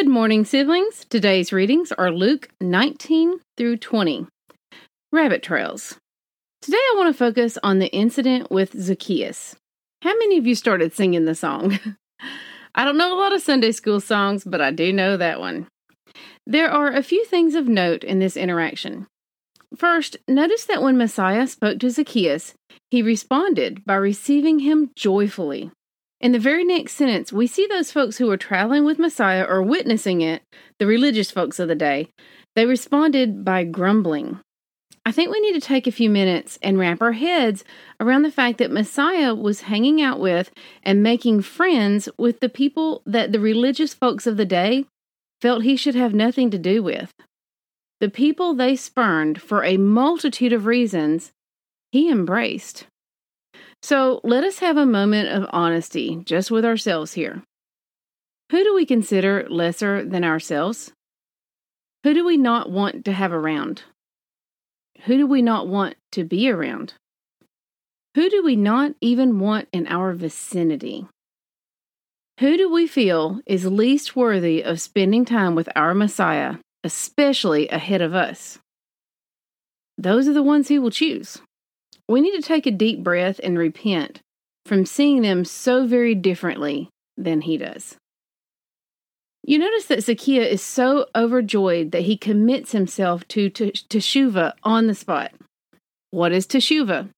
Good morning, siblings. Today's readings are Luke 19 through 20. Rabbit Trails. Today I want to focus on the incident with Zacchaeus. How many of you started singing the song? I don't know a lot of Sunday school songs, but I do know that one. There are a few things of note in this interaction. First, notice that when Messiah spoke to Zacchaeus, he responded by receiving him joyfully. In the very next sentence, we see those folks who were traveling with Messiah or witnessing it, the religious folks of the day, they responded by grumbling. I think we need to take a few minutes and wrap our heads around the fact that Messiah was hanging out with and making friends with the people that the religious folks of the day felt he should have nothing to do with. The people they spurned for a multitude of reasons, he embraced. So let us have a moment of honesty just with ourselves here. Who do we consider lesser than ourselves? Who do we not want to have around? Who do we not want to be around? Who do we not even want in our vicinity? Who do we feel is least worthy of spending time with our Messiah, especially ahead of us? Those are the ones he will choose. We need to take a deep breath and repent from seeing them so very differently than he does. You notice that Zacchaeus is so overjoyed that he commits himself to teshuva on the spot. What is teshuva?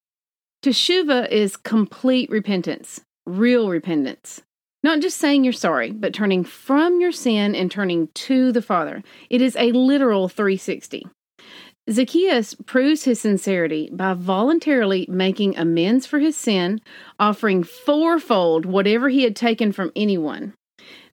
Teshuva is complete repentance, real repentance. Not just saying you're sorry, but turning from your sin and turning to the Father. It is a literal 360. Zacchaeus proves his sincerity by voluntarily making amends for his sin, offering fourfold whatever he had taken from anyone.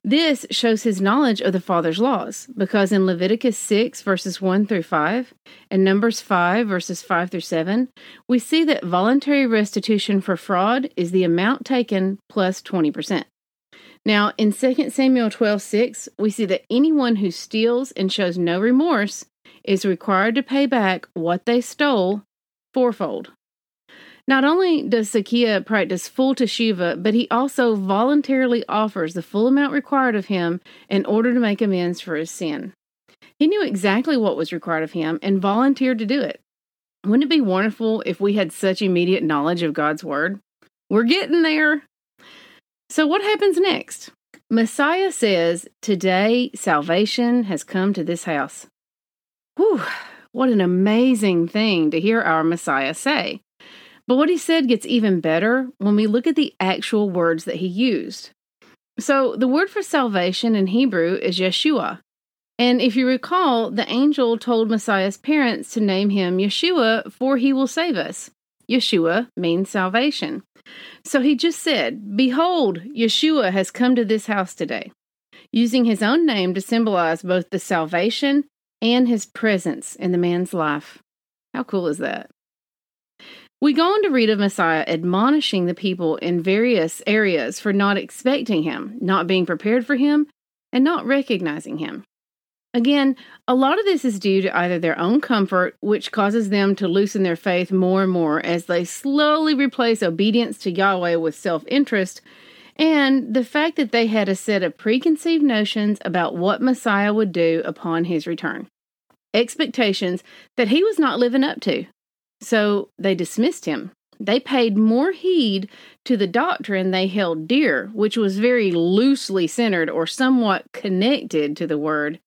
This shows his knowledge of the Father's laws, because in Leviticus 6, verses 1 through 5, and Numbers 5, verses 5 through 7, we see that voluntary restitution for fraud is the amount taken plus 20%. Now, in 2 Samuel 12, 6, we see that anyone who steals and shows no remorse is required to pay back what they stole fourfold. Not only does Zacchaeus practice full teshuva, but he also voluntarily offers the full amount required of him in order to make amends for his sin. He knew exactly what was required of him and volunteered to do it. Wouldn't it be wonderful if we had such immediate knowledge of God's word? We're getting there. So, what happens next? Messiah says, Today salvation has come to this house. Whew, what an amazing thing to hear our Messiah say. But what he said gets even better when we look at the actual words that he used. So, the word for salvation in Hebrew is Yeshua. And if you recall, the angel told Messiah's parents to name him Yeshua, for he will save us. Yeshua means salvation. So he just said, Behold, Yeshua has come to this house today, using his own name to symbolize both the salvation and his presence in the man's life. How cool is that? We go on to read of Messiah admonishing the people in various areas for not expecting him, not being prepared for him, and not recognizing him. Again, a lot of this is due to either their own comfort, which causes them to loosen their faith more and more as they slowly replace obedience to Yahweh with self interest, and the fact that they had a set of preconceived notions about what Messiah would do upon his return. Expectations that he was not living up to. So they dismissed him. They paid more heed to the doctrine they held dear, which was very loosely centered or somewhat connected to the word,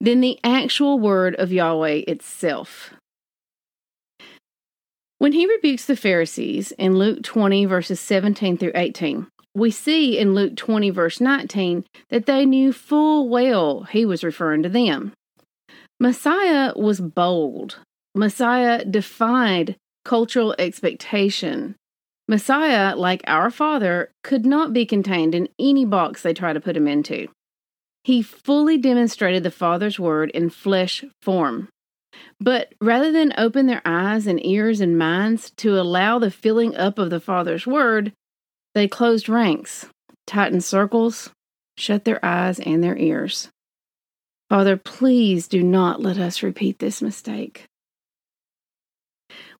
than the actual word of Yahweh itself. When he rebukes the Pharisees in Luke 20, verses 17 through 18, we see in Luke 20, verse 19, that they knew full well he was referring to them. Messiah was bold. Messiah defied cultural expectation. Messiah, like our Father, could not be contained in any box they try to put him into. He fully demonstrated the Father's word in flesh form. But rather than open their eyes and ears and minds to allow the filling up of the Father's word, they closed ranks, tightened circles, shut their eyes and their ears. Father, please do not let us repeat this mistake.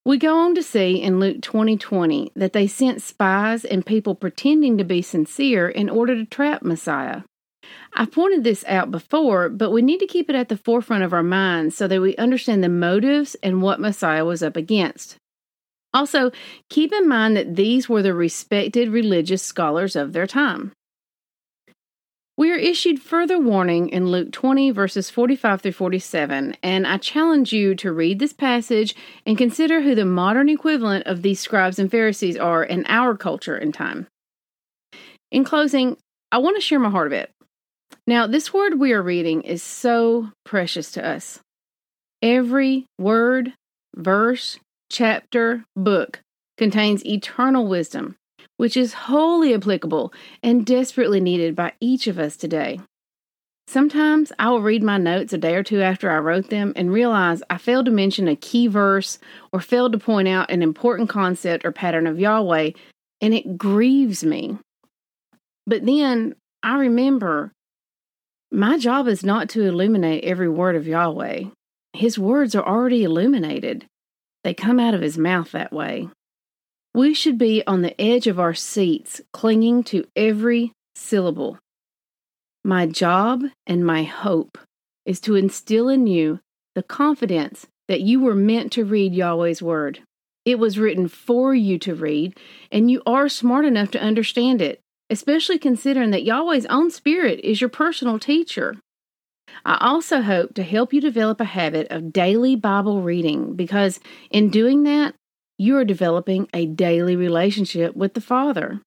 We go on to see in Luke 20 20 that they sent spies and people pretending to be sincere in order to trap Messiah. I pointed this out before, but we need to keep it at the forefront of our minds so that we understand the motives and what Messiah was up against. Also, keep in mind that these were the respected religious scholars of their time. We are issued further warning in Luke 20, verses 45 through 47, and I challenge you to read this passage and consider who the modern equivalent of these scribes and Pharisees are in our culture and time. In closing, I want to share my heart a bit. Now, this word we are reading is so precious to us. Every word, verse, chapter, book contains eternal wisdom which is wholly applicable and desperately needed by each of us today. Sometimes I will read my notes a day or two after I wrote them and realize I failed to mention a key verse or failed to point out an important concept or pattern of Yahweh, and it grieves me. But then I remember my job is not to illuminate every word of Yahweh. His words are already illuminated, they come out of his mouth that way. We should be on the edge of our seats, clinging to every syllable. My job and my hope is to instill in you the confidence that you were meant to read Yahweh's Word. It was written for you to read, and you are smart enough to understand it, especially considering that Yahweh's own Spirit is your personal teacher. I also hope to help you develop a habit of daily Bible reading because in doing that, you are developing a daily relationship with the Father.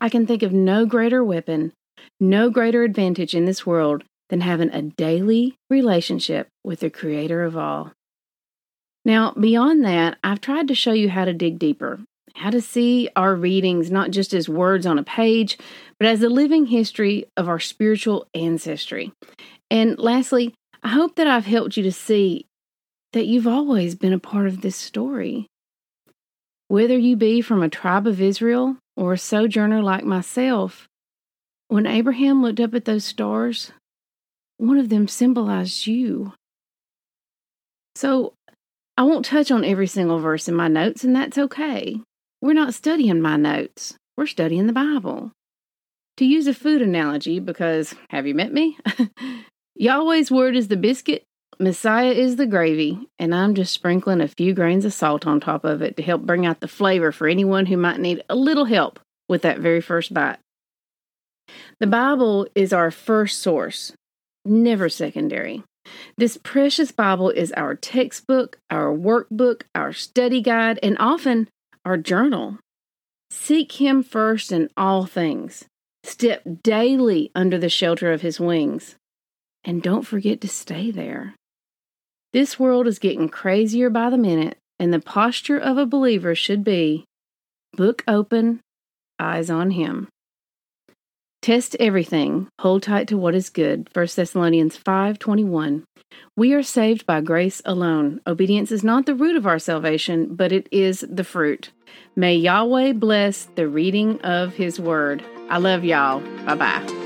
I can think of no greater weapon, no greater advantage in this world than having a daily relationship with the Creator of all. Now, beyond that, I've tried to show you how to dig deeper, how to see our readings not just as words on a page, but as a living history of our spiritual ancestry. And lastly, I hope that I've helped you to see that you've always been a part of this story. Whether you be from a tribe of Israel or a sojourner like myself, when Abraham looked up at those stars, one of them symbolized you. So I won't touch on every single verse in my notes, and that's okay. We're not studying my notes, we're studying the Bible. To use a food analogy, because have you met me? Yahweh's word is the biscuit, Messiah is the gravy, and I'm just sprinkling a few grains of salt on top of it to help bring out the flavor for anyone who might need a little help with that very first bite. The Bible is our first source, never secondary. This precious Bible is our textbook, our workbook, our study guide, and often our journal. Seek Him first in all things. Step daily under the shelter of His wings. And don't forget to stay there. This world is getting crazier by the minute, and the posture of a believer should be book open, eyes on Him. Test everything, hold tight to what is good. 1 Thessalonians 5:21. We are saved by grace alone. Obedience is not the root of our salvation, but it is the fruit. May Yahweh bless the reading of his word. I love y'all. Bye-bye.